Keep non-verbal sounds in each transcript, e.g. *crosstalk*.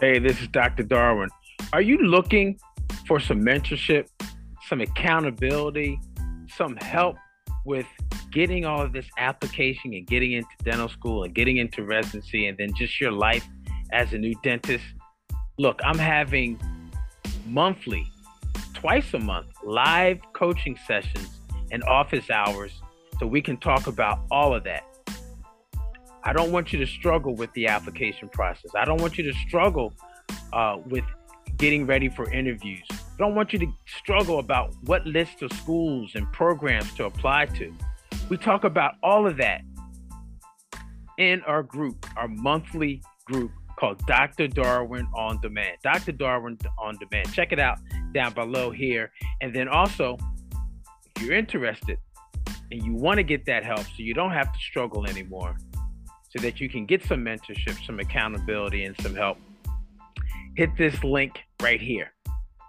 Hey, this is Dr. Darwin. Are you looking for some mentorship, some accountability, some help with getting all of this application and getting into dental school and getting into residency and then just your life as a new dentist? Look, I'm having monthly, twice a month, live coaching sessions and office hours so we can talk about all of that. I don't want you to struggle with the application process. I don't want you to struggle uh, with getting ready for interviews. I don't want you to struggle about what list of schools and programs to apply to. We talk about all of that in our group, our monthly group called Dr. Darwin on Demand. Dr. Darwin on Demand. Check it out down below here. And then also, if you're interested and you want to get that help so you don't have to struggle anymore, so that you can get some mentorship, some accountability, and some help, hit this link right here.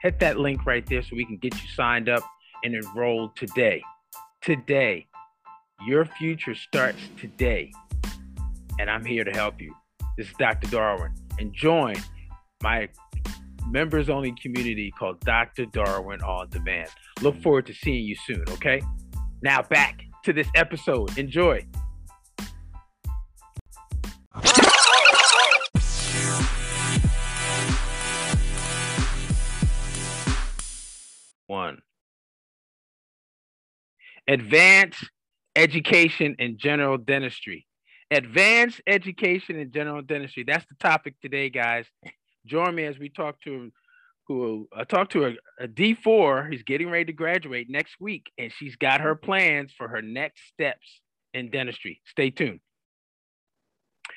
Hit that link right there so we can get you signed up and enrolled today. Today. Your future starts today. And I'm here to help you. This is Dr. Darwin. And join my members only community called Dr. Darwin On Demand. Look forward to seeing you soon, okay? Now back to this episode. Enjoy. Advanced education in general dentistry. Advanced education in general dentistry. That's the topic today, guys. Join me as we talk to who I uh, talked to a a D4. He's getting ready to graduate next week, and she's got her plans for her next steps in dentistry. Stay tuned.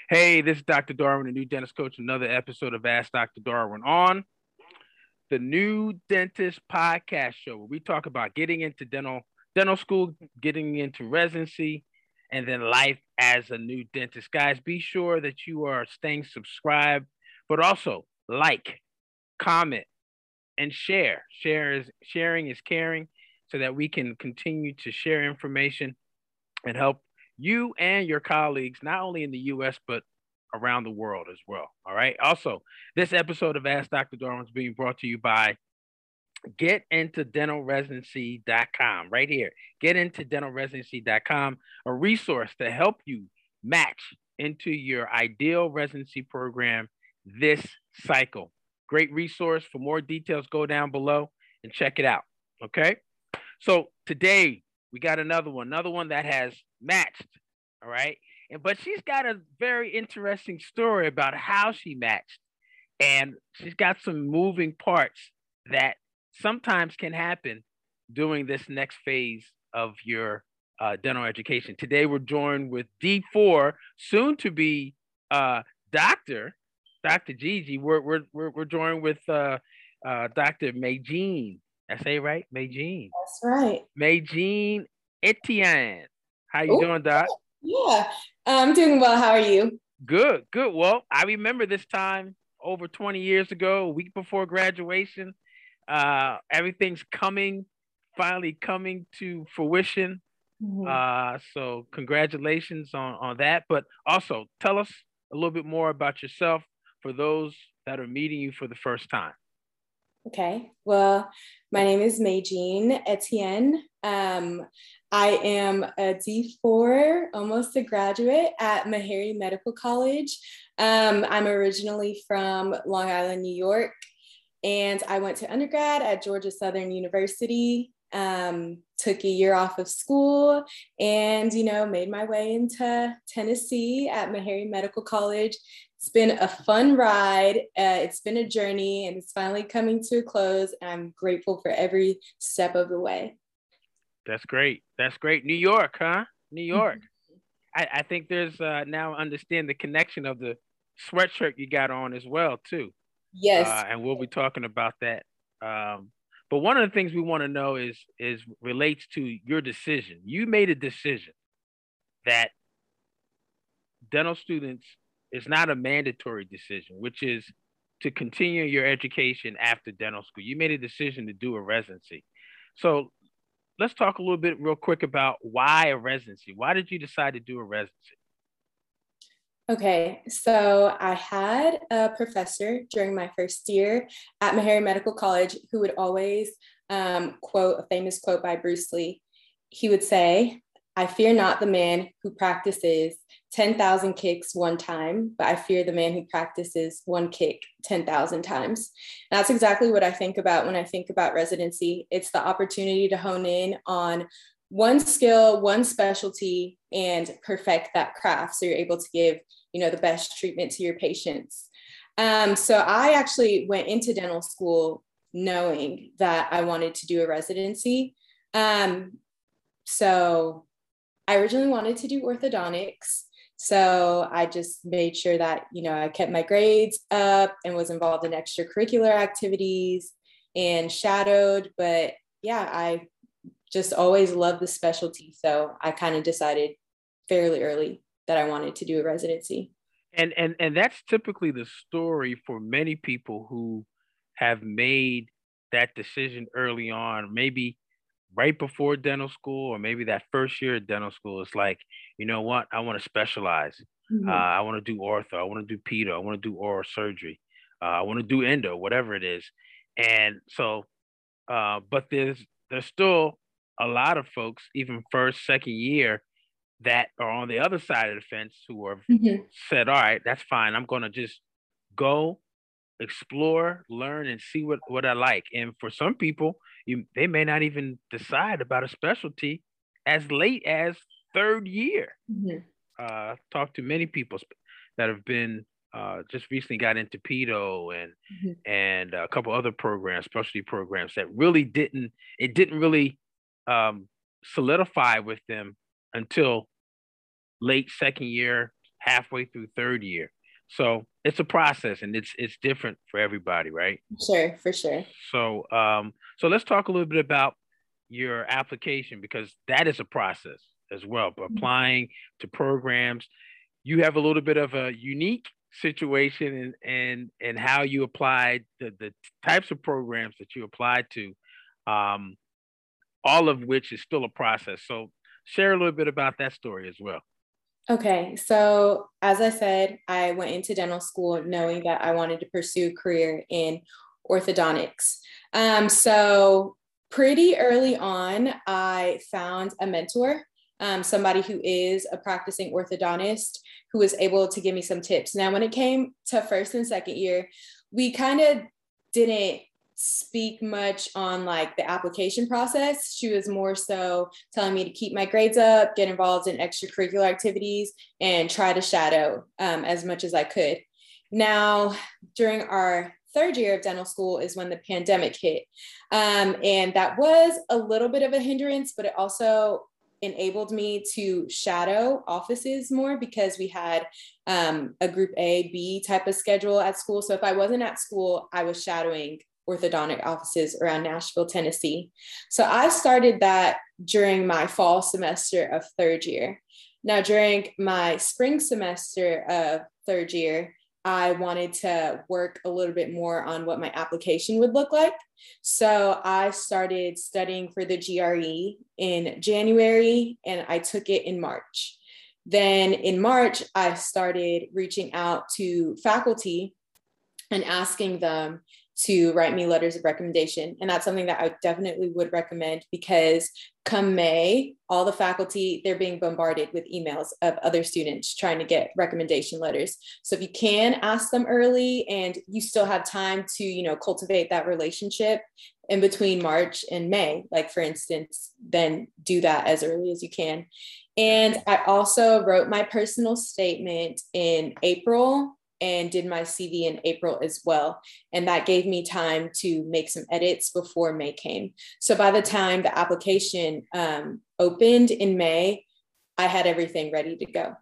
Hey, this is Dr. Darwin, a new dentist coach. Another episode of Ask Dr. Darwin on the New Dentist Podcast Show, where we talk about getting into dental dental school, getting into residency, and then life as a new dentist. Guys, be sure that you are staying subscribed, but also like, comment, and share. Share is sharing is caring, so that we can continue to share information and help you and your colleagues, not only in the U.S. but around the world as well. All right. Also, this episode of Ask Dr. Darwin is being brought to you by getintodentalresidency.com right here. Getintodentalresidency.com, a resource to help you match into your ideal residency program this cycle. Great resource. For more details, go down below and check it out. Okay. So today we got another one, another one that has matched. All right. And but she's got a very interesting story about how she matched. And she's got some moving parts that sometimes can happen during this next phase of your uh, dental education. Today we're joined with D4, soon to be uh, Doctor, Dr. Gigi. We're, we're, we're, we're joined with uh, uh, Dr. Medgine. I say right? Medgine. That's right. Medgine Etienne. How you Ooh, doing, Doc? Yeah, I'm doing well. How are you? Good, good. Well, I remember this time over 20 years ago, a week before graduation. Uh, everything's coming, finally coming to fruition. Mm-hmm. Uh, so congratulations on, on that. But also tell us a little bit more about yourself for those that are meeting you for the first time. Okay. Well, my name is Medgine Etienne. Um, I am a D4, almost a graduate at Meharry Medical College. Um, I'm originally from Long Island, New York, and I went to undergrad at Georgia Southern University. Um, took a year off of school and you know made my way into tennessee at meharry medical college it's been a fun ride. Uh, it's been a journey and it's finally coming to a close. And I'm grateful for every step of the way. That's great. That's great. New York, huh? New York. I, I think there's uh, now understand the connection of the sweatshirt you got on as well, too. Yes. Uh, and we'll be talking about that. Um, but one of the things we want to know is is relates to your decision. You made a decision that dental students is not a mandatory decision, which is to continue your education after dental school. You made a decision to do a residency. So let's talk a little bit real quick about why a residency. Why did you decide to do a residency? Okay, so I had a professor during my first year at Meharry Medical College who would always um, quote a famous quote by Bruce Lee. He would say, I fear not the man who practices 10,000 kicks one time, but I fear the man who practices one kick 10,000 times. And that's exactly what I think about when I think about residency. It's the opportunity to hone in on one skill, one specialty, and perfect that craft. So you're able to give, you know, the best treatment to your patients. Um, so I actually went into dental school knowing that I wanted to do a residency. Um, so I originally wanted to do orthodontics. So I just made sure that, you know, I kept my grades up and was involved in extracurricular activities and shadowed. But yeah, I just always loved the specialty. So I kind of decided fairly early that I wanted to do a residency. And and and that's typically the story for many people who have made that decision early on, maybe right before dental school or maybe that first year of dental school. It's like, you know what, I want to specialize. Mm-hmm. Uh, I want to do ortho. I want to do pedo. I want to do oral surgery. Uh, I want to do endo, whatever it is. And so, uh, but there's there's still a lot of folks, even first, second year, that are on the other side of the fence who have mm-hmm. said, all right, that's fine. I'm going to just go explore, learn, and see what, what I like. And for some people, you they may not even decide about a specialty as late as third year. Mm-hmm. Uh, talked to many people that have been uh, just recently got into pedo and mm-hmm. and a couple other programs, specialty programs that really didn't it didn't really um, solidify with them until late second year, halfway through third year. So it's a process and it's it's different for everybody, right? Sure, for sure. So um so let's talk a little bit about your application because that is a process as well. But mm-hmm. applying to programs, you have a little bit of a unique situation and and and how you applied the the types of programs that you applied to um all of which is still a process. So share a little bit about that story as well. Okay, so as I said, I went into dental school knowing that I wanted to pursue a career in orthodontics. Um, so pretty early on, I found a mentor, um, somebody who is a practicing orthodontist who was able to give me some tips. Now, when it came to first and second year, we kind of didn't speak much on like the application process. She was more so telling me to keep my grades up, get involved in extracurricular activities, and try to shadow um, as much as I could. Now, during our third year of dental school is when the pandemic hit. Um, and that was a little bit of a hindrance, but it also enabled me to shadow offices more because we had um, a group A, B type of schedule at school. So if I wasn't at school, I was shadowing orthodontic offices around Nashville, Tennessee. So I started that during my fall semester of third year. Now, during my spring semester of third year, I wanted to work a little bit more on what my application would look like. So I started studying for the GRE in January and I took it in March. Then in March, I started reaching out to faculty and asking them to write me letters of recommendation. And that's something that I definitely would recommend because come May, all the faculty, they're being bombarded with emails of other students trying to get recommendation letters. So if you can ask them early and you still have time to, you know, cultivate that relationship in between March and May, like for instance, then do that as early as you can. And I also wrote my personal statement in April and did my CV in April as well. And that gave me time to make some edits before May came. So by the time the application um, opened in May, I had everything ready to go.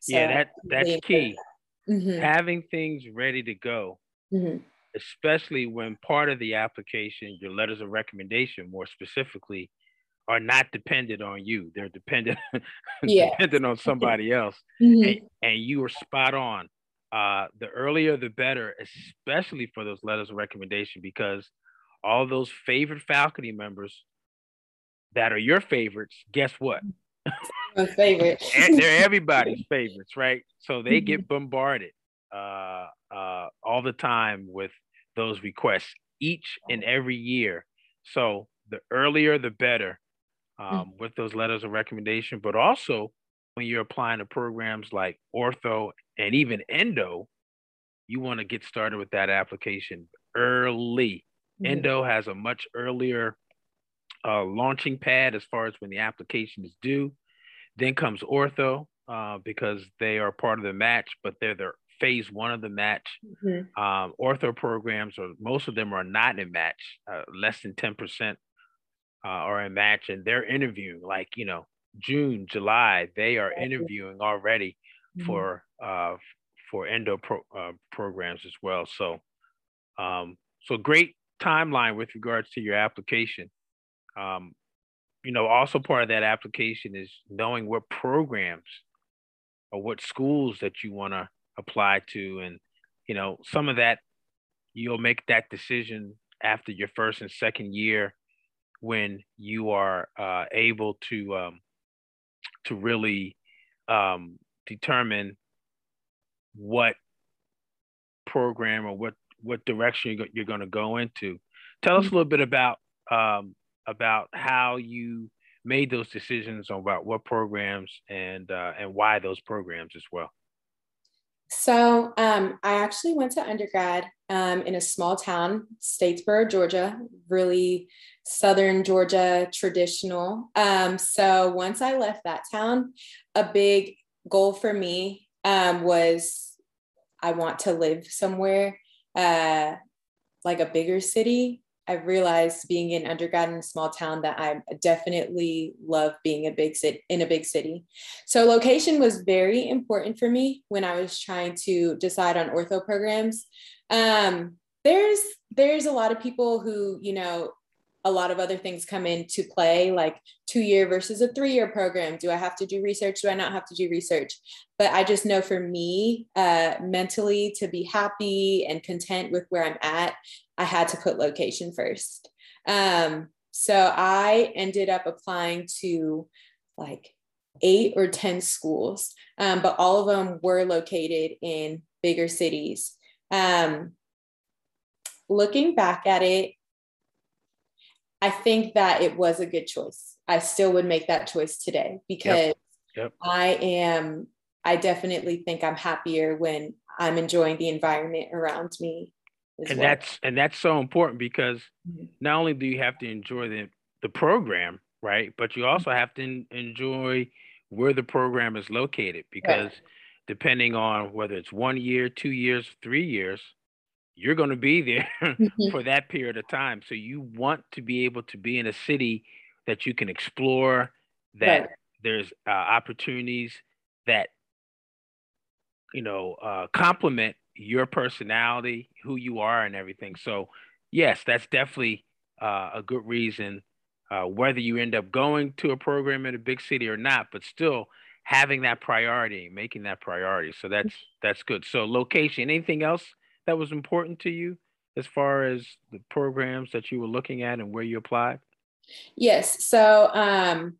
So yeah, that that's key. Mm-hmm. Having things ready to go, mm-hmm. especially when part of the application, your letters of recommendation, more specifically, are not dependent on you. They're dependent *laughs* yeah. dependent on *laughs* somebody else. Mm-hmm. And, and, you are spot on. Uh, the earlier the better, especially for those letters of recommendation, because all those favorite faculty members that are your favorites, guess what? *laughs* My favorite. they're everybody's favorites, right? So they get mm-hmm. bombarded uh, uh, all the time with those requests each and every year. So the earlier, the better um, mm-hmm. with those letters of recommendation, but also when you're applying to programs like ortho and even endo, you want to get started with that application early. Mm-hmm. Endo has a much earlier uh, launching pad as far as when the application is due. Then comes ortho uh, because they are part of the match, but they're the phase one of the match. Mm-hmm. Um, ortho programs, or most of them are not in match. Uh, less than ten percent uh, are in match, and they're interviewing like you know June, July. They are interviewing already mm-hmm. for uh, for endo pro, uh, programs as well. So, um, so great timeline with regards to your application. Um, you know, also part of that application is knowing what programs or what schools that you want to apply to, and you know, some of that you'll make that decision after your first and second year when you are uh, able to um, to really um, determine what program or what what direction you're, going to go into. Tell us a little bit about um, about how you made those decisions about what programs and uh, and why those programs as well. So um, I actually went to undergrad um, in a small town, Statesboro, Georgia, really southern Georgia, traditional. Um, so once I left that town, a big goal for me um, was I want to live somewhere uh, like a bigger city I realized being in undergrad in a small town that I definitely love being a big city in a big city. So location was very important for me when I was trying to decide on ortho programs. Um, there's there's a lot of people who you know a lot of other things come into play like two year versus a three year program do i have to do research do i not have to do research but i just know for me uh, mentally to be happy and content with where i'm at i had to put location first um, so i ended up applying to like eight or 10 schools, um, but all of them were located in bigger cities. Um, looking back at it, I think that it was a good choice. I still would make that choice today because yep. Yep. I am, I definitely think I'm happier when I'm enjoying the environment around me. And well. that's and that's so important because not only do you have to enjoy the the program, right, but you also have to enjoy where the program is located because right. depending on whether it's one year, two years, three years, you're going to be there *laughs* mm-hmm. for that period of time. So you want to be able to be in a city that you can explore, that right. there's uh, opportunities that you know uh, complement your personality, who you are, and everything. So yes, that's definitely uh, a good reason. Uh, whether you end up going to a program in a big city or not, but still having that priority, making that priority. So that's that's good. So location. Anything else that was important to you as far as the programs that you were looking at and where you applied? Yes. So um,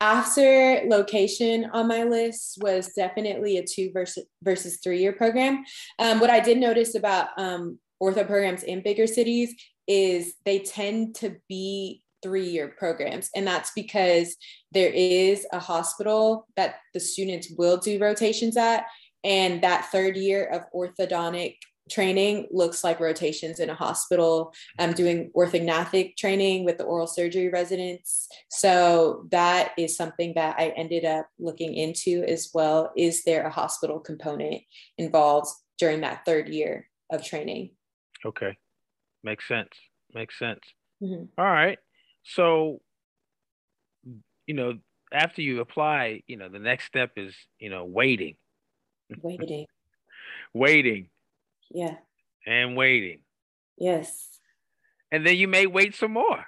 after location on my list was definitely a two versus versus three year program. Um, what I did notice about um, ortho programs in bigger cities is they tend to be three year programs. And that's because there is a hospital that the students will do rotations at. And that third year of orthodontic training looks like rotations in a hospital. I'm doing orthognathic training with the oral surgery residents. So that is something that I ended up looking into as well. Is there a hospital component involved during that third year of training? Okay. Makes sense. Makes sense. Mm-hmm. All right. So, you know, after you apply, you know, the next step is, you know, waiting. Waiting. *laughs* waiting yeah. And waiting. Yes. And then you may wait some more.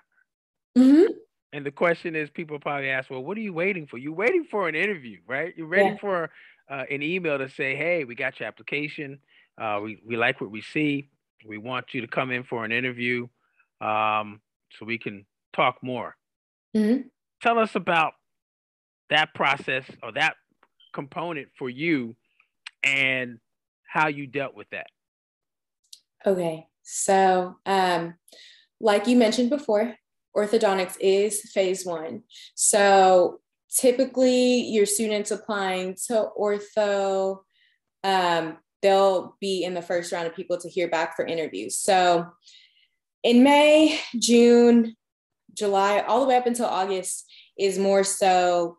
Mm-hmm. And the question is, people probably ask, well, what are you waiting for? You're waiting for an interview, right? You're waiting yeah. for uh, an email to say, hey, we got your application. Uh, we, we like what we see. We want you to come in for an interview um, so we can talk more. Mm-hmm. Tell us about that process or that component for you and how you dealt with that. Okay. So, um, like you mentioned before, orthodontics is phase one. So, typically, your students applying to ortho, um, they'll be in the first round of people to hear back for interviews. So, in May, June, July, all the way up until August is more so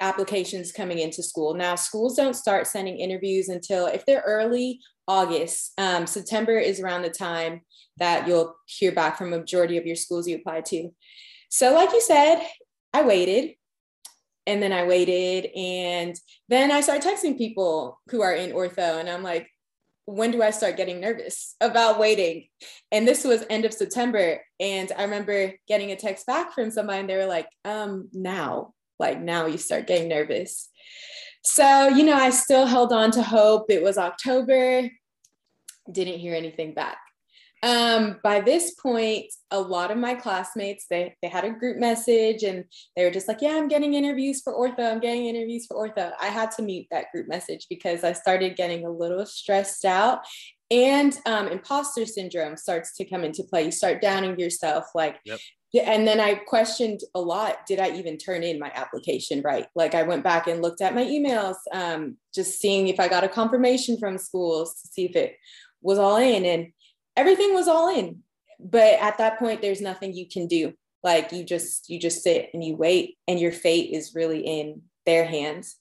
applications coming into school. Now, schools don't start sending interviews until if they're early August. Um, September is around the time that you'll hear back from a majority of your schools you apply to. So, like you said, I waited and then I waited and then I started texting people who are in ortho and I'm like, when do I start getting nervous about waiting? And this was end of September. And I remember getting a text back from somebody and they were like, um, now, like now you start getting nervous. So, you know, I still held on to hope. It was October, didn't hear anything back. Um, by this point, a lot of my classmates, they, they had a group message and they were just like, yeah, I'm getting interviews for ortho. I'm getting interviews for ortho. I had to mute that group message because I started getting a little stressed out and um, imposter syndrome starts to come into play. You start downing yourself like, yep. And then I questioned a lot, did I even turn in my application right? Like I went back and looked at my emails, um, just seeing if I got a confirmation from schools to see if it was all in. And everything was all in. But at that point, there's nothing you can do. Like you just you just sit and you wait, and your fate is really in their hands.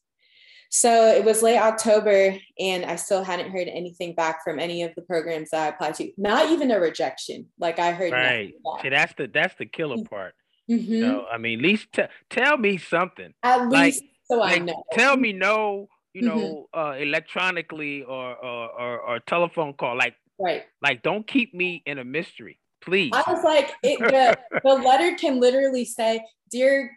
So it was late October, and I still hadn't heard anything back from any of the programs that I applied to. Not even a rejection. Like I heard. Right. See, that's the that's the killer mm-hmm. part. Mm-hmm. You know, I mean, at least t- tell me something. At least like, so like, I know. Tell me no. You know, mm-hmm. uh, electronically or, or or or telephone call. Like Right. Like, don't keep me in a mystery, please. I was like, it, the, the *laughs* letter can literally say, Dear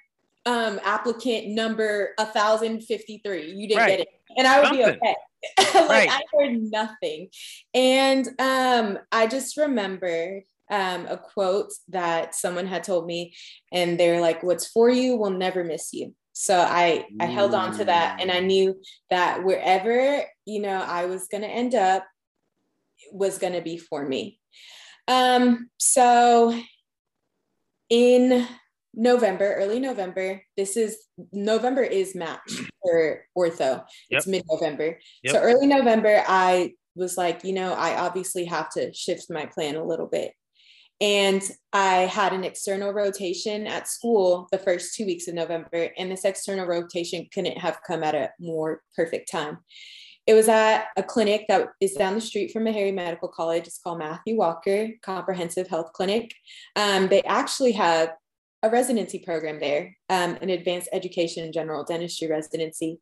um, applicant number 1053, you didn't right. get it. And I would Something. be okay. *laughs* like, right. I heard nothing. And um, I just remembered um, a quote that someone had told me, and they're like, What's for you will never miss you. So I I held on to that and I knew that wherever you know I was going to end up was going to be for me. Um, so in November, early November, this is November is match for ortho. Yep. It's mid November. Yep. So early November, I was like, you know, I obviously have to shift my plan a little bit. And I had an external rotation at school the first two weeks of November, and this external rotation couldn't have come at a more perfect time. It was at a clinic that is down the street from Meharry Medical College. It's called Matthew Walker Comprehensive Health Clinic. Um, they actually have a residency program there, um, an advanced education general dentistry residency.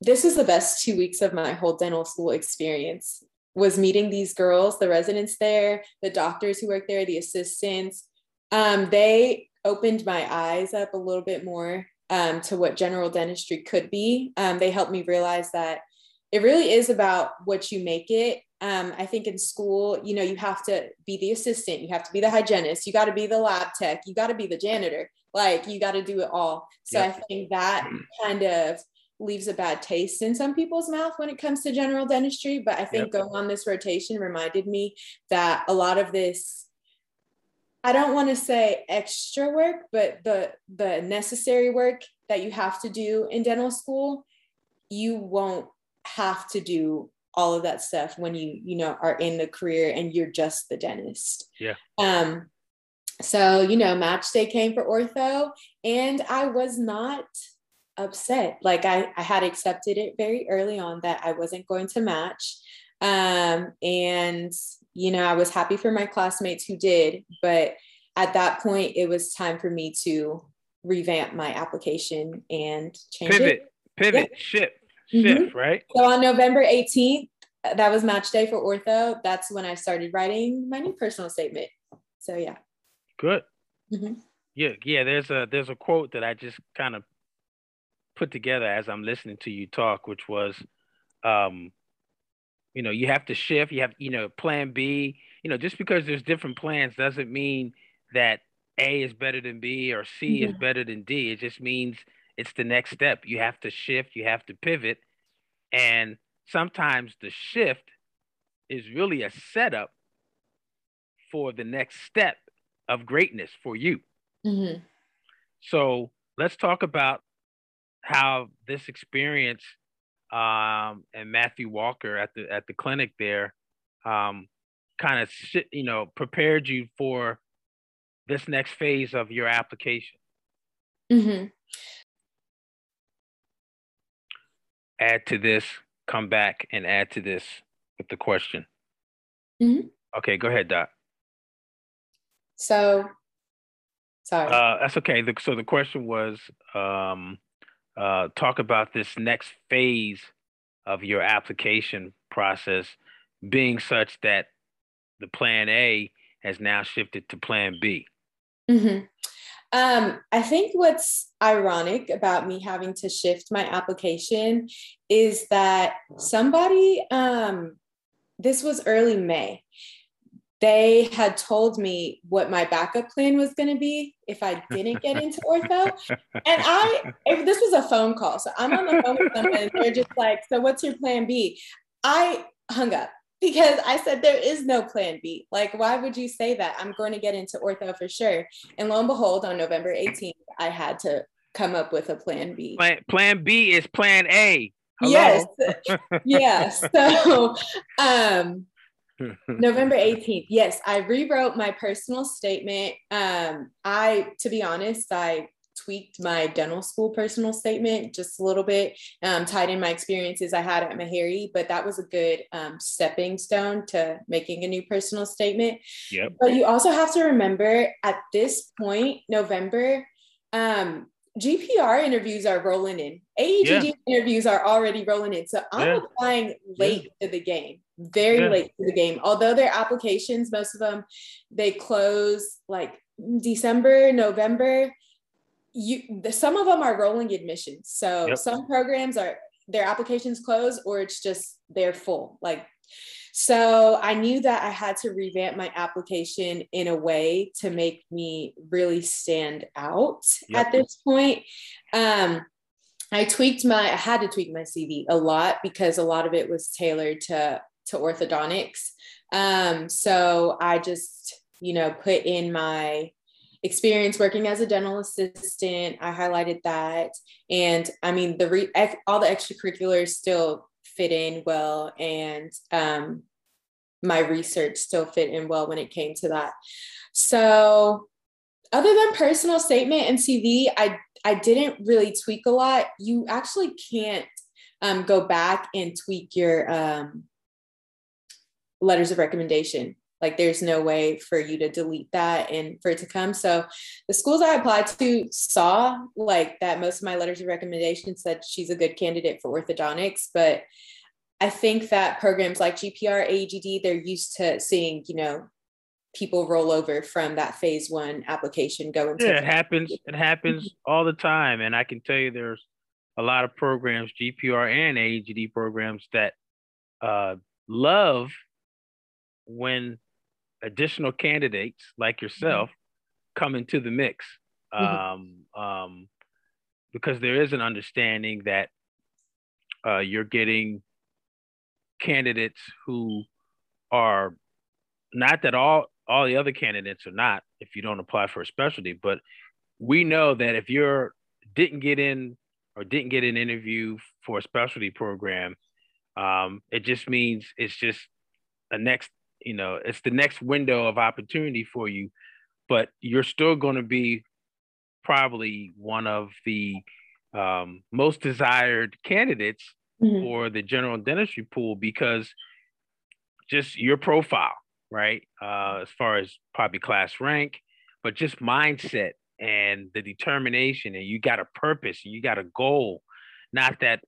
This was the best two weeks of my whole dental school experience was meeting these girls, the residents there, the doctors who work there, the assistants. Um, they opened my eyes up a little bit more um, to what general dentistry could be. Um, they helped me realize that it really is about what you make it. Um, I think in school, you know, you have to be the assistant, you have to be the hygienist, you got to be the lab tech, you got to be the janitor, like you got to do it all. So. I think that kind of leaves a bad taste in some people's mouth when it comes to general dentistry. But I think yep. going on this rotation reminded me that a lot of this, I don't want to say extra work, but the the necessary work that you have to do in dental school, you won't have to do all of that stuff when you you know are in the career and you're just the dentist. Yeah. Um so you know match day came for ortho and i was not upset. Like i i had accepted it very early on that i wasn't going to match. Um and you know i was happy for my classmates who did but at that point it was time for me to revamp my application and change pivot it. pivot yeah. shift shift, mm-hmm. right? So on November 18th, that was match day for ortho. That's when I started writing my new personal statement. So yeah. Good. Mm-hmm. Yeah, yeah. There's a there's a quote that I just kind of put together as I'm listening to you talk, which was, um, you know, you have to shift. You have, you know, plan B. You know, just because there's different plans doesn't mean that A is better than B or C mm-hmm. is better than D. It just means it's the next step. You have to shift, you have to pivot. And sometimes the shift is really a setup for the next step of greatness for you. Mm-hmm. So let's talk about how this experience um, and Matthew Walker at the at the clinic there um, kind of you know prepared you for this next phase of your application. Mm-hmm. Add to this, come back and add to this with the question. Mm-hmm. Okay, go ahead, Doc. So, sorry. Uh, that's okay. The, so the question was um, uh, talk about this next phase of your application process being such that the plan A has now shifted to plan B. Mm-hmm. Um, I think what's ironic about me having to shift my application is that somebody, um, this was early May, they had told me what my backup plan was going to be if I didn't get into ortho. And I, if this was a phone call, so I'm on the phone with them and they're just like, So what's your plan B? I hung up because I said there is no plan B. Like, why would you say that? I'm going to get into ortho for sure. And lo and behold, on November 18th, I had to come up with a plan B. Plan, plan B is plan A. Hello? Yes. *laughs* yes. So um *laughs* November 18th. Yes, I rewrote my personal statement. Um, I, to be honest, I tweaked my dental school personal statement just a little bit, um, tied in my experiences I had at Meharry, but that was a good um, stepping stone to making a new personal statement. Yep. But you also have to remember at this point, November, um, GPR interviews are rolling in. AEGD yeah. interviews are already rolling in. So I'm yeah. applying late yeah. to the game, very late to the game. Although their applications, most of them, they close like December, November you the, some of them are rolling admissions. So yep. some programs are their applications closed or it's just they're full. Like so I knew that I had to revamp my application in a way to make me really stand out yep. at this point. Um, I tweaked my, I had to tweak my CV a lot because a lot of it was tailored to, to orthodontics. Um, so I just, you know, put in my experience working as a dental assistant. I highlighted that. And I mean, the re- all the extracurriculars still fit in well. And um, my research still fit in well when it came to that. So other than personal statement and CV, I, I didn't really tweak a lot. You actually can't um, go back and tweak your um, letters of recommendation like there's no way for you to delete that and for it to come. So the schools I applied to saw like that most of my letters of recommendation said she's a good candidate for orthodontics, but I think that programs like GPR, AEGD, they're used to seeing, you know, people roll over from that phase one application going yeah, it happens. It happens all the time. And I can tell you there's a lot of programs, GPR and AEGD programs that uh, love when additional candidates like mm-hmm. yourself mm-hmm. come into the mix mm-hmm. um, um, because there is an understanding that uh, you're getting candidates who are not that all all the other candidates are not if you don't apply for a specialty but we know that if you're didn't get in or didn't get an interview for a specialty program um, it just means it's just a next you know it's the next window of opportunity for you but you're still going to be probably one of the um, most desired candidates mm-hmm. for the general dentistry pool because just your profile right uh, as far as probably class rank but just mindset and the determination and you got a purpose and you got a goal not that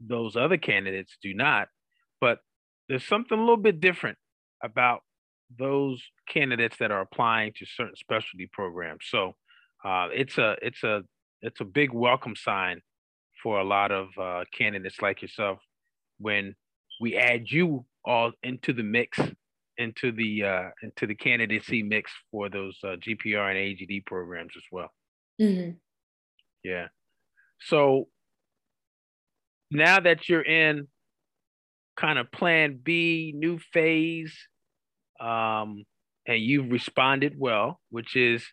those other candidates do not but there's something a little bit different about those candidates that are applying to certain specialty programs. So uh, it's a it's a it's a big welcome sign for a lot of uh, candidates like yourself when we add you all into the mix into the uh, into the candidacy mix for those uh, GPR and AGD programs as well. Mm-hmm. Yeah. So now that you're in kind of plan B, new phase, um, and you've responded well, which is,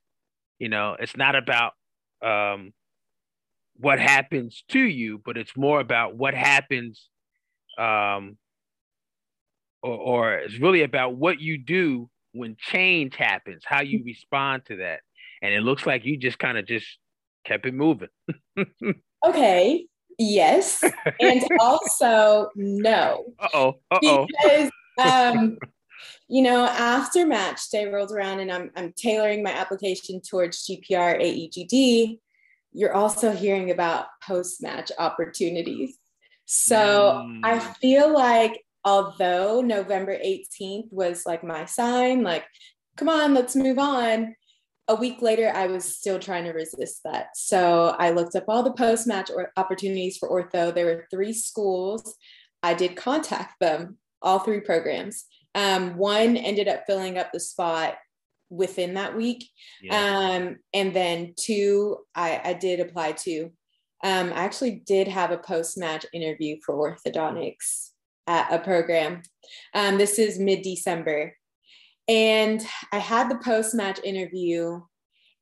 you know, it's not about um, what happens to you, but it's more about what happens, um, or, or it's really about what you do when change happens, how you respond to that. And it looks like you just kind of just kept it moving. *laughs* okay. Yes. And *laughs* also no. Uh-oh. Uh-oh. Because um, you know, after match day rolls around and I'm I'm tailoring my application towards GPR AEGD, you're also hearing about post-match opportunities. So mm. I feel like although November 18th was like my sign, like, come on, let's move on a week later, I was still trying to resist that. So I looked up all the post match or opportunities for ortho. There were three schools. I did contact them, all three programs. Um, one ended up filling up the spot within that week. Yeah. Um, and then two, I, I did apply to. Um, I actually did have a post match interview for orthodontics at a program. Um, this is mid December. And I had the post match interview.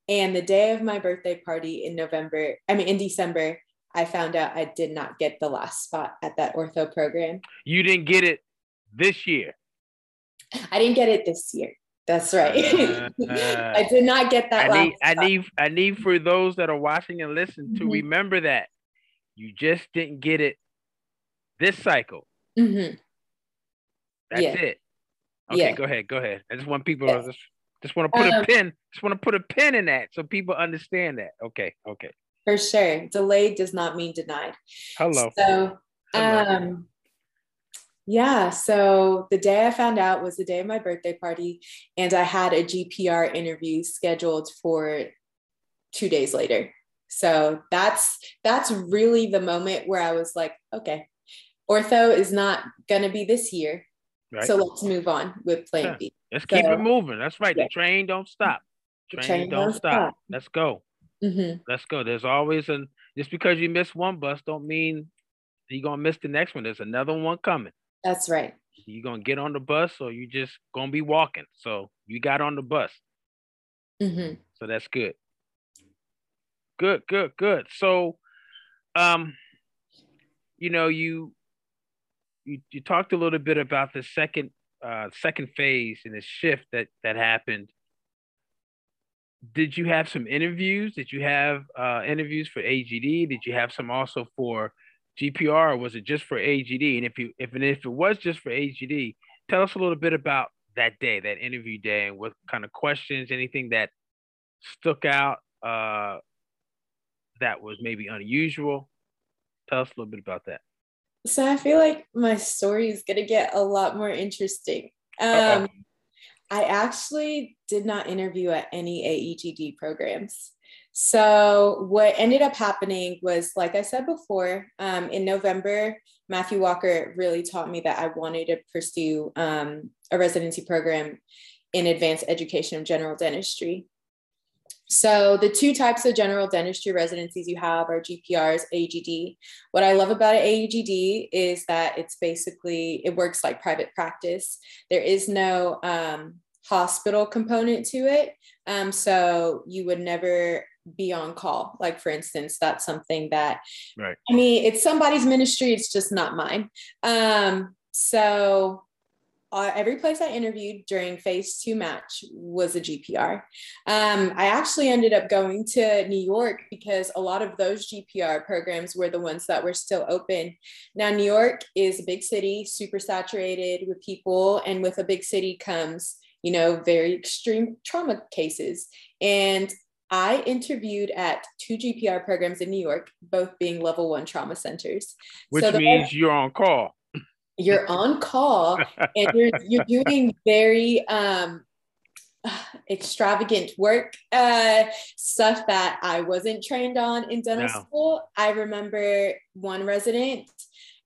And the day of my birthday party in November, I mean, in December, I found out I did not get the last spot at that ortho program. You didn't get it this year. *laughs* I didn't get it this year. That's right. Uh, *laughs* I did not get that. I need, I need, I need for those that are watching and listen to mm-hmm. remember that you just didn't get it this cycle. Mm-hmm. That's yeah. it. Okay, yeah. go ahead. Go ahead. I just want people to just, just want to put um, a pin. Just want to put a pin in that so people understand that. Okay. Okay. For sure. Delayed does not mean denied. Hello. So, Hello. um, yeah. So the day I found out was the day of my birthday party, and I had a GPR interview scheduled for two days later. So that's that's really the moment where I was like, okay, ortho is not gonna be this year. Right. So let's move on with plan yeah. B. Let's so, keep it moving. That's right. Yeah. The train don't stop. Train, train don't, don't stop. stop. Let's go. Mm-hmm. Let's go. There's always an just because you miss one bus don't mean you're gonna miss the next one. There's another one coming. That's right. You're gonna get on the bus or you just gonna be walking. So you got on the bus. Mm-hmm. So that's good. Good, good, good. So um, you know, you you, you talked a little bit about the second uh, second phase and the shift that that happened. Did you have some interviews? Did you have uh, interviews for AGD? Did you have some also for GPR? Or was it just for AGD? And if you if and if it was just for AGD, tell us a little bit about that day, that interview day, and what kind of questions, anything that stuck out uh, that was maybe unusual. Tell us a little bit about that. So I feel like my story is going to get a lot more interesting. Um, I actually did not interview at any AEGD programs. So what ended up happening was, like I said before, um, in November, Matthew Walker really taught me that I wanted to pursue um, a residency program in advanced education of general dentistry. So the two types of general dentistry residencies you have are GPRs, AGD. What I love about AGD is that it's basically it works like private practice. There is no um, hospital component to it, um, so you would never be on call. Like for instance, that's something that right. I mean, it's somebody's ministry. It's just not mine. Um, so uh, every place I interviewed during phase two match was a GPR. Um, I actually ended up going to New York because a lot of those GPR programs were the ones that were still open. Now, New York is a big city, super saturated with people, and with a big city comes, you know, very extreme trauma cases. And I interviewed at two GPR programs in New York, both being level one trauma centers. Which so means you're on call *laughs* you're on call and you're you're doing very um *sighs* extravagant work uh stuff that I wasn't trained on in dental no. school. I remember one resident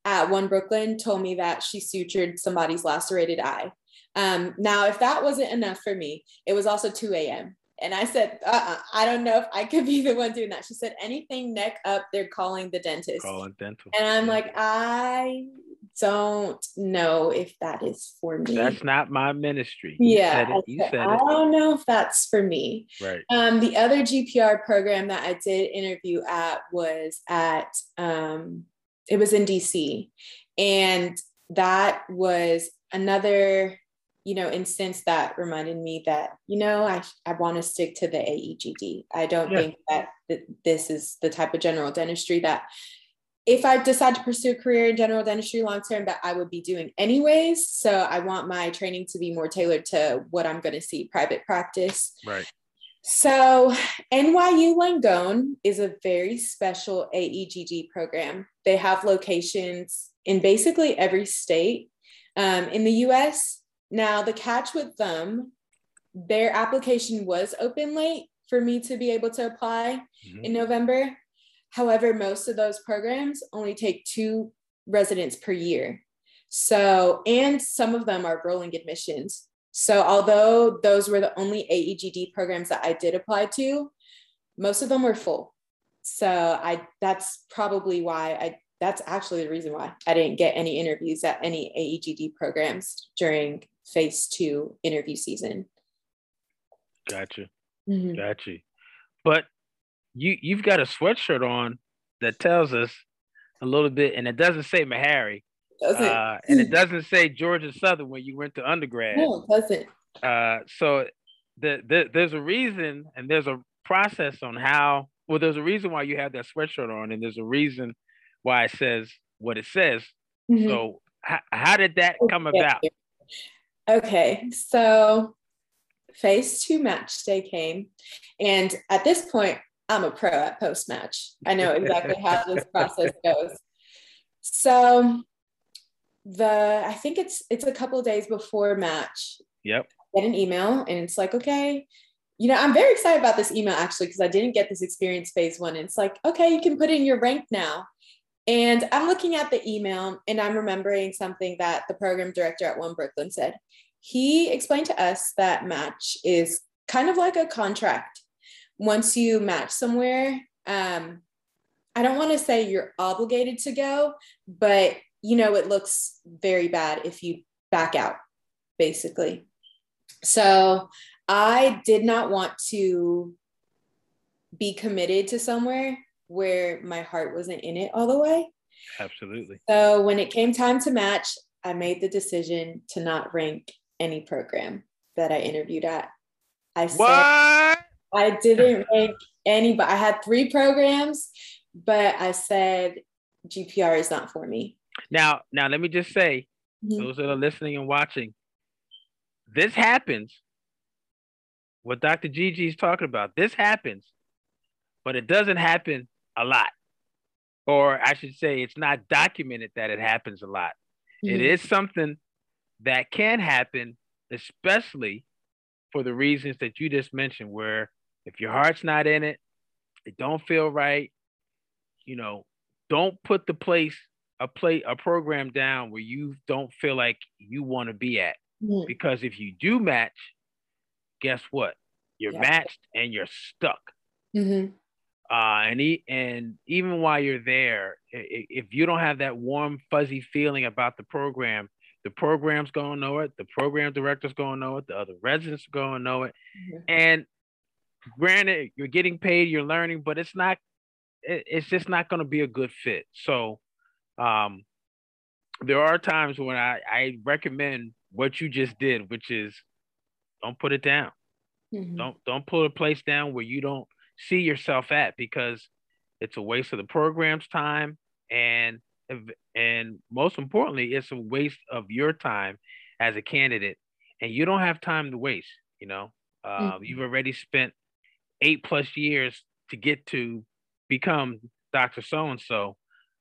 at one Brooklyn told me that she sutured somebody's lacerated eye. Um, now, if that wasn't enough for me, it was also 2 a.m. And I said, uh-uh, I don't know if I could be the one doing that. She said, anything neck up, they're calling the dentist. Calling dental. And I'm like, I don't know if that is for me. That's not my ministry. You yeah. said it. Said I don't know if that's for me. Right. Um, the other GPR program that I did interview at was at, um, it was in DC. And that was another you know instance that reminded me that you know i, I want to stick to the aegd i don't Yeah. think that th- this is the type of general dentistry that if i decide to pursue a career in general dentistry long term that i would be doing anyways so i want my training to be more tailored to what i'm going to see private practice Right. so, NYU Langone is a very special AEGD program. They have locations in basically every state um, in the US. Now, the catch with them, their application was open late for me to be able to apply Mhm. in November. However, most of those programs only take two residents per year. So, and some of them are rolling admissions. So, although those were the only AEGD programs that I did apply to, most of them were full. So, I that's probably why I that's actually the reason why I didn't get any interviews at any AEGD programs during phase two interview season. Gotcha. Mhm. Gotcha. But you you've got a sweatshirt on that tells us a little bit, and it doesn't say Meharry, Doesn't uh, and it doesn't say Georgia Southern when you went to undergrad. no, it doesn't. Uh, so the, the, there's a reason, and there's a process on how. Well, there's a reason why you have that sweatshirt on, and there's a reason why it says what it says. Mhm. So how, how did that come about? Okay, so phase two match day came, and at this point, I'm a pro at post match. I know exactly how this *laughs* process goes. So the I think it's it's a couple days before match. Yep. Get an email, and it's like, okay, you know, I'm very excited about this email actually because I didn't get this experience phase one. And it's like, okay, you can put in your rank now. And I'm looking at the email and I'm remembering something that the program director at One Brooklyn said. He explained to us that match is kind of like a contract. Once you match somewhere, um, I don't want to say you're obligated to go, but you know, it looks very bad if you back out, basically. So I did not want to be committed to somewhere where my heart wasn't in it all the way. Absolutely. So when it came time to match, I made the decision to not rank any program that I interviewed at. I said What? I didn't rank any, but I had three programs, but I said GPR is not for me. Now, now let me just say, Mhm. those that are listening and watching, this happens. What Dr. Gigi is talking about, this happens, but it doesn't happen a lot. Or I should say, it's not documented that it happens a lot. It Mhm. is something that can happen, especially for the reasons that you just mentioned, where if your heart's not in it, it don't feel right, you know, don't put the place a play a program down where you don't feel like you want to be at. Mhm. Because if you do match, guess what? You're Yeah. matched and you're stuck. Mhm. Uh, and e- and even while you're there, if you don't have that warm, fuzzy feeling about the program, the program's gonna know it, the program director's gonna know it, the other residents are gonna know it. Mhm. And granted, you're getting paid, you're learning, but it's not, it- it's just not gonna be a good fit. So, um, there are times when I, I recommend what you just did, which is don't put it down. Mhm. Don't don't put a place down where you don't see yourself at because it's a waste of the program's time and and most importantly, it's a waste of your time as a candidate, and you don't have time to waste. You know, uh, Mhm. you've already spent eight plus years to get to become Doctor So and So.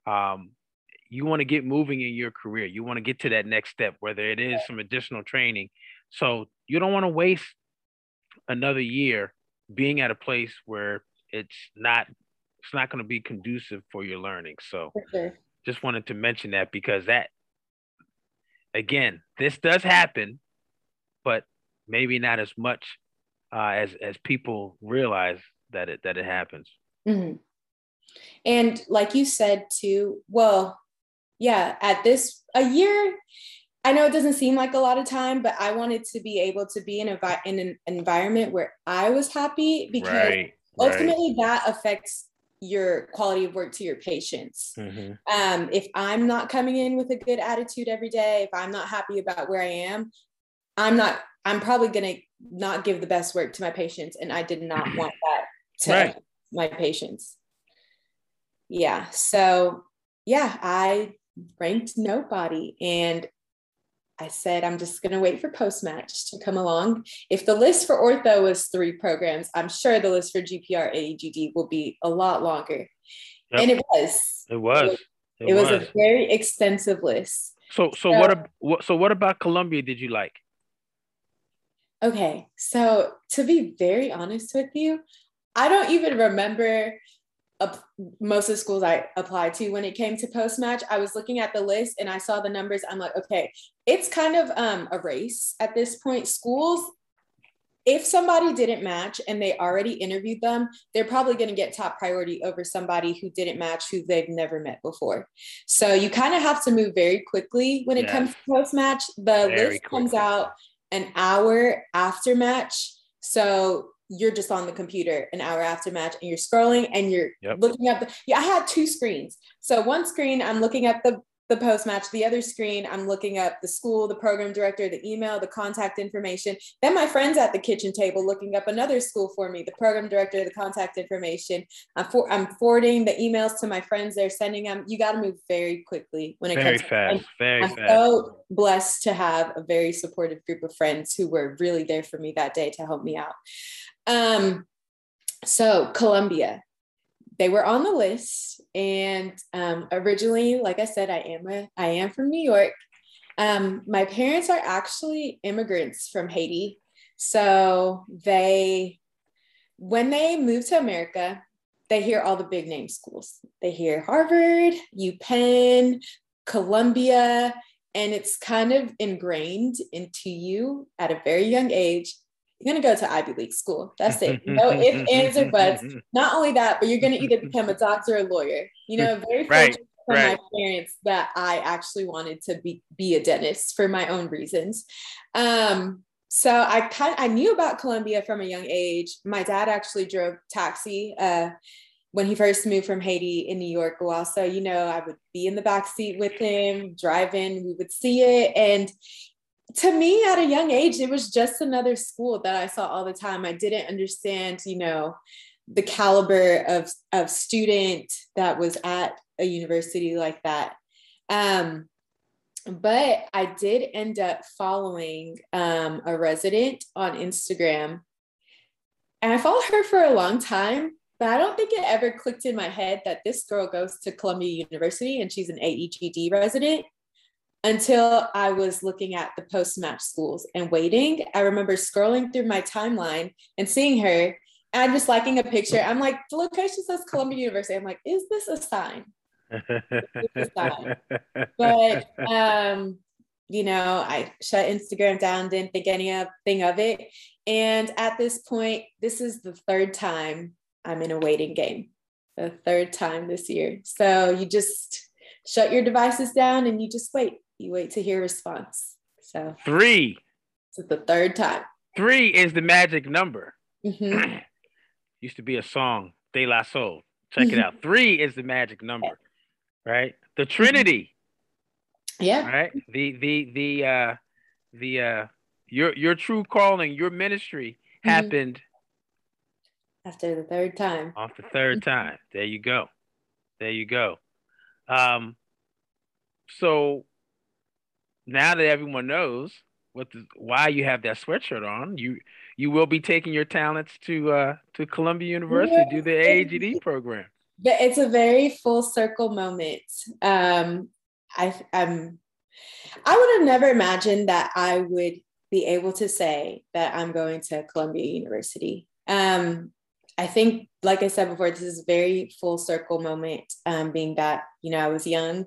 Um, you want to get moving in your career. You want to get to that next step, whether it is some additional training. So you don't want to waste another year being at a place where it's not it's not going to be conducive for your learning. So sure. just wanted to mention that because that again, this does happen, but maybe not as much uh, as as people realize that it that it happens. Mm-hmm. And like you said too, well, yeah, at this a year, I know it doesn't seem like a lot of time, but I wanted to be able to be in, a, in an environment where I was happy because right, ultimately right. that affects your quality of work to your patients. Mm-hmm. Um, if I'm not coming in with a good attitude every day, if I'm not happy about where I am, I'm not, I'm probably going to not give the best work to my patients. And I did not want *clears throat* that to right. my patients. Yeah. So, yeah, I ranked nobody. And I said, I'm just going to wait for post match to come along. If the list for ortho was three programs, I'm sure the list for GPR AEGD will be a lot longer. Yep. And it was. It was. It, it was. was. a very extensive list. So, so, so what, what? So, what about Columbia? Did you like? Okay, so to be very honest with you, I don't even remember most of the schools I applied to when it came to post match, I was looking at the list and I saw the numbers. I'm like, okay, it's kind of um, a race at this point. Schools, if somebody didn't match and they already interviewed them, they're probably going to get top priority over somebody who didn't match who they've never met before. So you kind of have to move very quickly when it yes. comes to post match. The very list quickly. comes out an hour after match. So you're just on the computer an hour after match and you're scrolling and you're yep. looking up the yeah i had two screens so one screen i'm looking at the the post match the other screen i'm looking up the school the program director the email the contact information. Then my friends at the kitchen table looking up another school for me the program director the contact information. I'm, for, I'm forwarding the emails to my friends. They're sending them you got to move very quickly when it very comes fast to, very I'm fast. so blessed to have a very supportive group of friends who were really there for me that day to help me out. Um, so Columbia, they were on the list, and um, originally, like I said, I am a I am from New York. Um, my parents are actually immigrants from Haiti, so they when they moved to America, they hear all the big name schools. They hear Harvard, UPenn, Columbia, and it's kind of ingrained into you at a very young age you're going to go to Ivy League school. That's it. *laughs* No ifs, ands, or buts. Not only that, but you're going to either *laughs* become a doctor or a lawyer. You know, very right, from right. my parents that I actually wanted to be, be a dentist for my own reasons. Um, so I kind I knew about Columbia from a young age. My dad actually drove taxi uh, when he first moved from Haiti in New York a while. So, you know, I would be in the back seat with him, driving, we would see it. And to me at a young age it was just another school that i saw all the time. I didn't understand you know the caliber of of student that was at a university like that. Um, but i did end up following um, a resident on instagram and i followed her for a long time but i don't think it ever clicked in my head that this girl goes to columbia university and she's an aegd resident until I was looking at the post match schools and waiting. I remember scrolling through my timeline and seeing her and I'm just liking a picture. I'm like, the location says Columbia University. I'm like, is this a sign? a sign? but um, you know, I shut Instagram down, didn't think anything of it. And at this point, this is the third time I'm in a waiting game. The third time this year. So you just shut your devices down and you just wait you wait to hear response. So three. It's the third time. Three is the magic number. Mm-hmm. *clears throat* Used to be a song, De La Soul. Check it out. Three is the magic number, right? The mm-hmm. Trinity. Yeah. Right. The the the uh the uh your your true calling, your ministry mm-hmm. happened after the third time. Off the third mm-hmm. time. There you go. There you go. Um so now that everyone knows what the, why you have that sweatshirt on, you you will be taking your talents to uh, to Columbia University, yeah. do the AEGD program. But it's a very full circle moment. Um, I I'm I would have never imagined that I would be able to say that I'm going to Columbia University. Um, I think, like I said before, this is a very full circle moment, um, being that, you know, I was young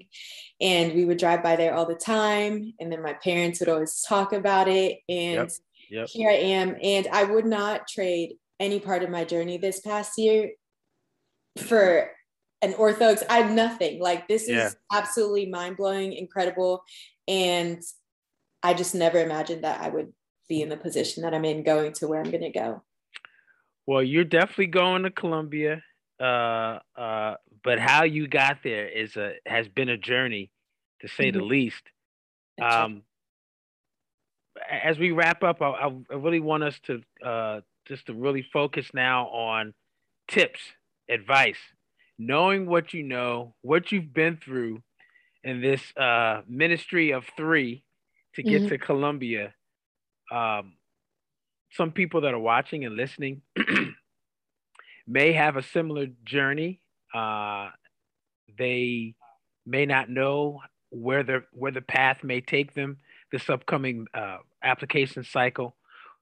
and we would drive by there all the time. And then my parents would always talk about it. And yep. yep. here I am. And I would not trade any part of my journey this past year for an ortho. I have nothing. Like this yeah. is absolutely mind blowing, incredible. And I just never imagined that I would be in the position that I'm in going to where I'm going to go. Well, you're definitely going to Columbia. Uh, uh, but how you got there is a has been a journey, to say mm-hmm. the least. Um, as we wrap up, I, I, really want us to uh, just to really focus now on tips, advice, knowing what you know, what you've been through in this uh, ministry of three to get mm-hmm. to Columbia. Um, some people that are watching and listening *clears throat* may have a similar journey. Uh, they may not know where the where the path may take them this upcoming uh, application cycle.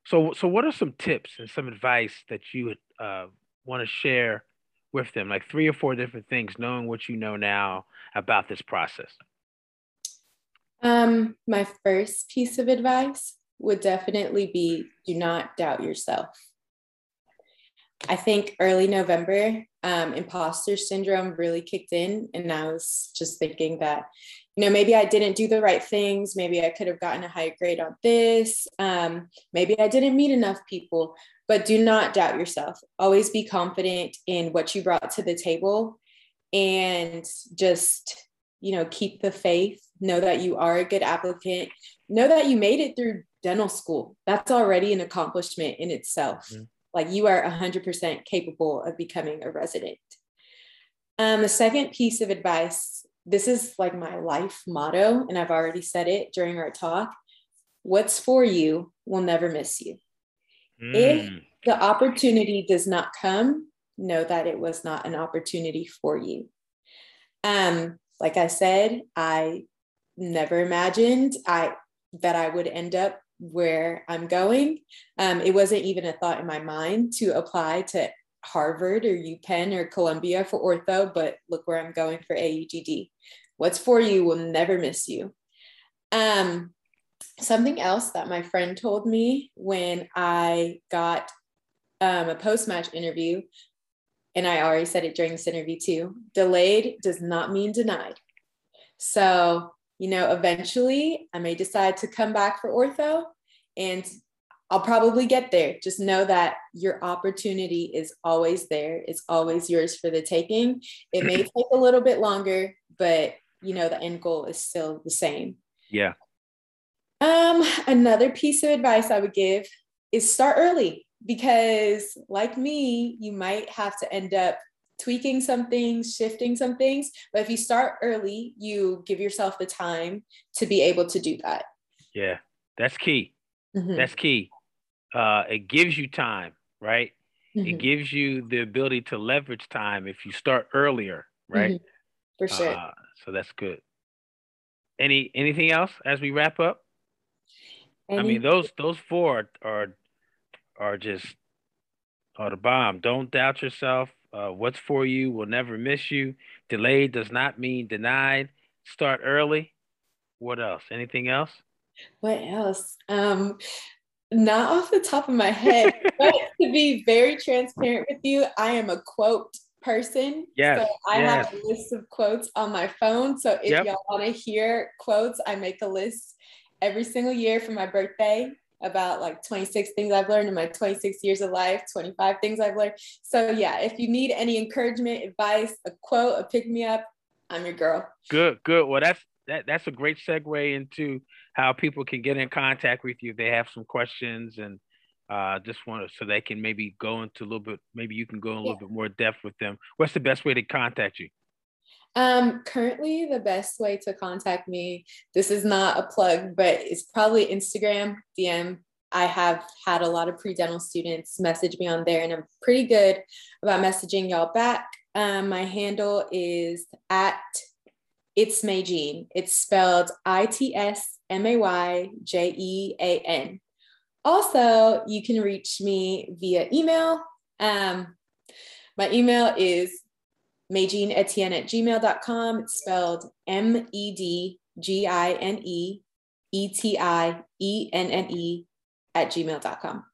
So, so what are some tips and some advice that you would uh, want to share with them? Like three or four different things, knowing what you know now about this process. Um, my first piece of advice would definitely be do not doubt yourself. I think early November, um, imposter syndrome really kicked in. And I was just thinking that, you know, maybe I didn't do the right things. Maybe I could have gotten a higher grade on this. Um, maybe I didn't meet enough people, but do not doubt yourself. Always be confident in what you brought to the table and just, you know, keep the faith. Know that you are a good applicant. Know that you made it through dental school. That's already an accomplishment in itself. Mm-hmm like you are 100% capable of becoming a resident. Um, the second piece of advice this is like my life motto, and I've already said it during our talk what's for you will never miss you. Mm. If the opportunity does not come, know that it was not an opportunity for you. Um, like I said, I never imagined I that I would end up where I'm going. Um, it wasn't even a thought in my mind to apply to Harvard or UPenn or Columbia for ortho, but look where I'm going for AEGD. What's for you will never miss you. Um, something else that my friend told me when I got um, a post match interview, and I already said it during this interview too delayed does not mean denied. So you know, eventually I may decide to come back for ortho and I'll probably get there. Just know that your opportunity is always there. It's always yours for the taking. It may *clears throat* take a little bit longer, but you know, the end goal is still the same. Yeah. Um, another piece of advice I would give is start early because like me, you might have to end up tweaking some things, shifting some things. But if you start early, you give yourself the time to be able to do that. Yeah, that's key. Mm-hmm. That's key. Uh, it gives you time, right? Mm-hmm. It gives you the ability to leverage time if you start earlier, right? Mm-hmm. For sure. Uh, so that's good. Any anything else as we wrap up? Any- I mean, those those four are are just are the bomb. Don't doubt yourself. Uh, what's for you will never miss you. Delayed does not mean denied. Start early. What else? Anything else? What else? Um, not off the top of my head, *laughs* but to be very transparent with you, I am a quote person. Yes. So I yes. have a list of quotes on my phone. So if yep. y'all want to hear quotes, I make a list every single year for my birthday about like 26 things I've learned in my 26 years of life, 25 things I've learned. So yeah, if you need any encouragement, advice, a quote, a pick me up, I'm your girl. Good, good. Well, that's that that's a great segue into how people can get in contact with you if they have some questions and uh, just want to so they can maybe go into a little bit maybe you can go in a little yeah. bit more depth with them what's the best way to contact you um, currently, the best way to contact me, this is not a plug, but it's probably Instagram, DM. I have had a lot of pre dental students message me on there, and I'm pretty good about messaging y'all back. Um, my handle is at it's Mayjean. It's spelled I T S M A Y J E A N. Also, you can reach me via email. Um, my email is Medgine Etienne at gmail.com. It's spelled M E D G I N E E T I E N N E at gmail.com.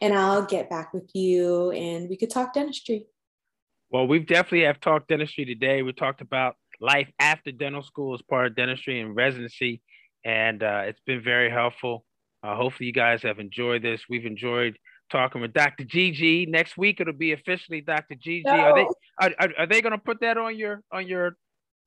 And I'll get back with you and we could talk dentistry. Well, we've definitely have talked dentistry today. We talked about life after dental school as part of dentistry and residency, and uh, it's been very helpful. Uh, hopefully, you guys have enjoyed this. We've enjoyed talking with Dr. Gigi. Next week, it'll be officially Dr. Gigi. No. Are they are, are, are they going to put that on your on your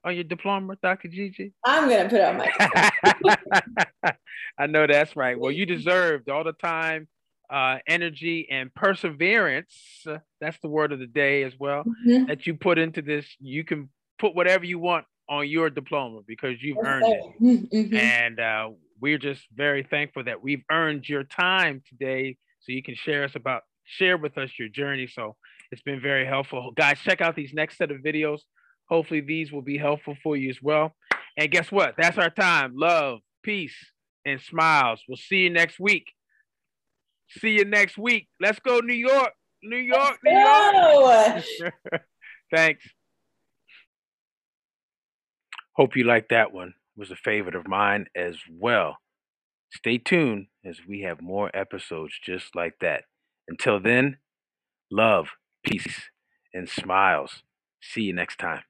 on your diploma, Dr. Gigi? I'm gonna put it on my. *laughs* I know that's right. Well, you *laughs* deserved all the time, uh, energy, and perseverance. Uh, that's the word of the day as well. Mm-hmm. That you put into this. You can put whatever you want on your diploma because you've earned it. Mm-hmm. And uh, we're just very thankful that we've earned your time today, so you can share us about share with us your journey. So it's been very helpful, guys. Check out these next set of videos. Hopefully, these will be helpful for you as well. And guess what? That's our time. Love, peace, and smiles. We'll see you next week. See you next week. Let's go, New York. New York, New York. *laughs* Thanks. Hope you liked that one. It was a favorite of mine as well. Stay tuned as we have more episodes just like that. Until then, love, peace, and smiles. See you next time.